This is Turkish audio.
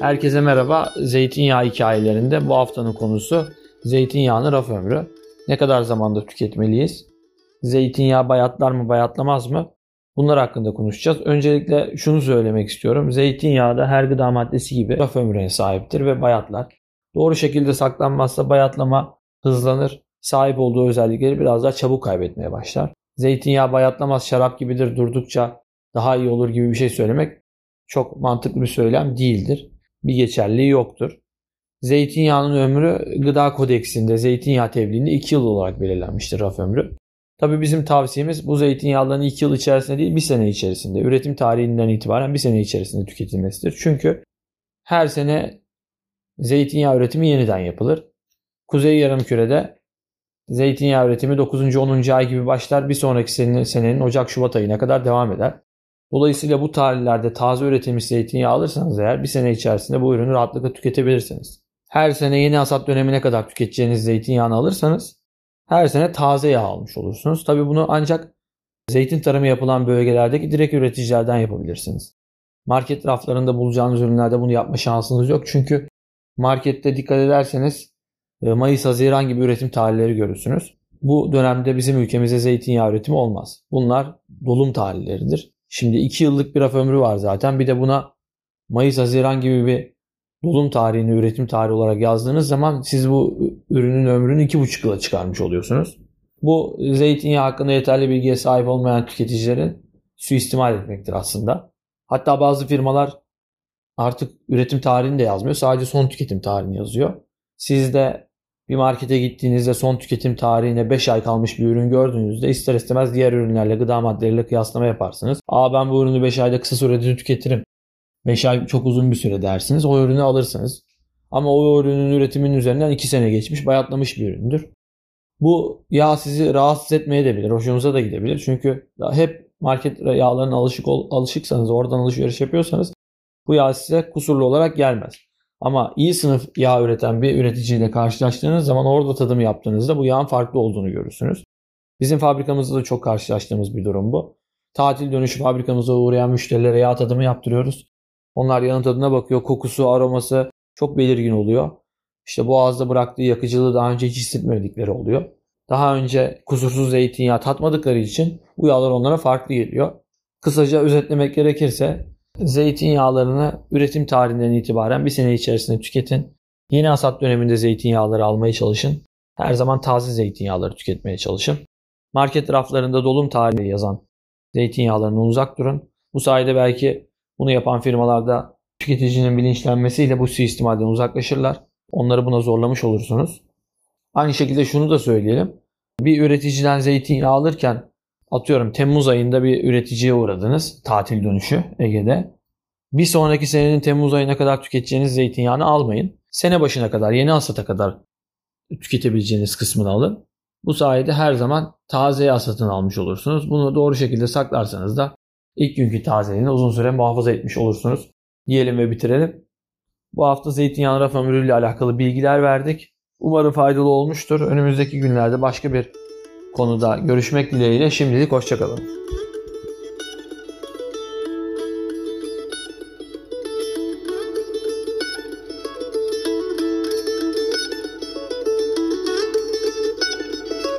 Herkese merhaba. Zeytinyağı hikayelerinde bu haftanın konusu zeytinyağının raf ömrü. Ne kadar zamanda tüketmeliyiz? Zeytinyağı bayatlar mı bayatlamaz mı? Bunlar hakkında konuşacağız. Öncelikle şunu söylemek istiyorum. Zeytinyağı da her gıda maddesi gibi raf ömrüne sahiptir ve bayatlar. Doğru şekilde saklanmazsa bayatlama hızlanır. Sahip olduğu özellikleri biraz daha çabuk kaybetmeye başlar. Zeytinyağı bayatlamaz şarap gibidir durdukça daha iyi olur gibi bir şey söylemek çok mantıklı bir söylem değildir. Bir geçerliği yoktur. Zeytinyağının ömrü gıda kodeksinde zeytinyağı tebliğinde 2 yıl olarak belirlenmiştir raf ömrü. Tabi bizim tavsiyemiz bu zeytinyağlarının 2 yıl içerisinde değil 1 sene içerisinde üretim tarihinden itibaren 1 sene içerisinde tüketilmesidir. Çünkü her sene zeytinyağı üretimi yeniden yapılır. Kuzey Yarımküre'de zeytinyağı üretimi 9. 10. ay gibi başlar bir sonraki senenin, senenin Ocak-Şubat ayına kadar devam eder. Dolayısıyla bu tarihlerde taze üretilmiş zeytinyağı alırsanız eğer bir sene içerisinde bu ürünü rahatlıkla tüketebilirsiniz. Her sene yeni hasat dönemine kadar tüketeceğiniz zeytinyağını alırsanız her sene taze yağ almış olursunuz. Tabi bunu ancak zeytin tarımı yapılan bölgelerdeki direkt üreticilerden yapabilirsiniz. Market raflarında bulacağınız ürünlerde bunu yapma şansınız yok. Çünkü markette dikkat ederseniz e, Mayıs-Haziran gibi üretim tarihleri görürsünüz. Bu dönemde bizim ülkemizde zeytinyağı üretimi olmaz. Bunlar dolum tarihleridir. Şimdi 2 yıllık bir raf ömrü var zaten. Bir de buna Mayıs-Haziran gibi bir dolum tarihini üretim tarihi olarak yazdığınız zaman siz bu ürünün ömrünü 2,5 yıla çıkarmış oluyorsunuz. Bu zeytinyağı hakkında yeterli bilgiye sahip olmayan tüketicilerin suistimal etmektir aslında. Hatta bazı firmalar artık üretim tarihini de yazmıyor. Sadece son tüketim tarihini yazıyor. Siz de bir markete gittiğinizde son tüketim tarihine 5 ay kalmış bir ürün gördüğünüzde ister istemez diğer ürünlerle gıda maddeleriyle kıyaslama yaparsınız. Aa ben bu ürünü 5 ayda kısa sürede tüketirim. 5 ay çok uzun bir süre dersiniz. O ürünü alırsınız. Ama o ürünün üretiminin üzerinden 2 sene geçmiş bayatlamış bir üründür. Bu yağ sizi rahatsız etmeye de bilir. Hoşunuza da gidebilir. Çünkü hep market yağlarına alışık alışıksanız oradan alışveriş yapıyorsanız bu yağ size kusurlu olarak gelmez. Ama iyi sınıf yağ üreten bir üreticiyle karşılaştığınız zaman orada tadım yaptığınızda bu yağın farklı olduğunu görürsünüz. Bizim fabrikamızda da çok karşılaştığımız bir durum bu. Tatil dönüşü fabrikamıza uğrayan müşterilere yağ tadımı yaptırıyoruz. Onlar yağın tadına bakıyor. Kokusu, aroması çok belirgin oluyor. İşte boğazda bıraktığı yakıcılığı daha önce hiç hissetmedikleri oluyor. Daha önce kusursuz zeytinyağı tatmadıkları için bu yağlar onlara farklı geliyor. Kısaca özetlemek gerekirse zeytinyağlarını üretim tarihinden itibaren bir sene içerisinde tüketin. Yeni hasat döneminde zeytinyağları almaya çalışın. Her zaman taze zeytinyağları tüketmeye çalışın. Market raflarında dolum tarihi yazan zeytinyağlarından uzak durun. Bu sayede belki bunu yapan firmalarda tüketicinin bilinçlenmesiyle bu suistimalden uzaklaşırlar. Onları buna zorlamış olursunuz. Aynı şekilde şunu da söyleyelim. Bir üreticiden zeytinyağı alırken atıyorum Temmuz ayında bir üreticiye uğradınız tatil dönüşü Ege'de. Bir sonraki senenin Temmuz ayına kadar tüketeceğiniz zeytinyağını almayın. Sene başına kadar, yeni hasata kadar tüketebileceğiniz kısmını alın. Bu sayede her zaman taze hasatını almış olursunuz. Bunu doğru şekilde saklarsanız da ilk günkü tazeliğini uzun süre muhafaza etmiş olursunuz. Diyelim ve bitirelim. Bu hafta zeytinyağı raf ömrüyle alakalı bilgiler verdik. Umarım faydalı olmuştur. Önümüzdeki günlerde başka bir konuda görüşmek dileğiyle şimdilik hoşçakalın.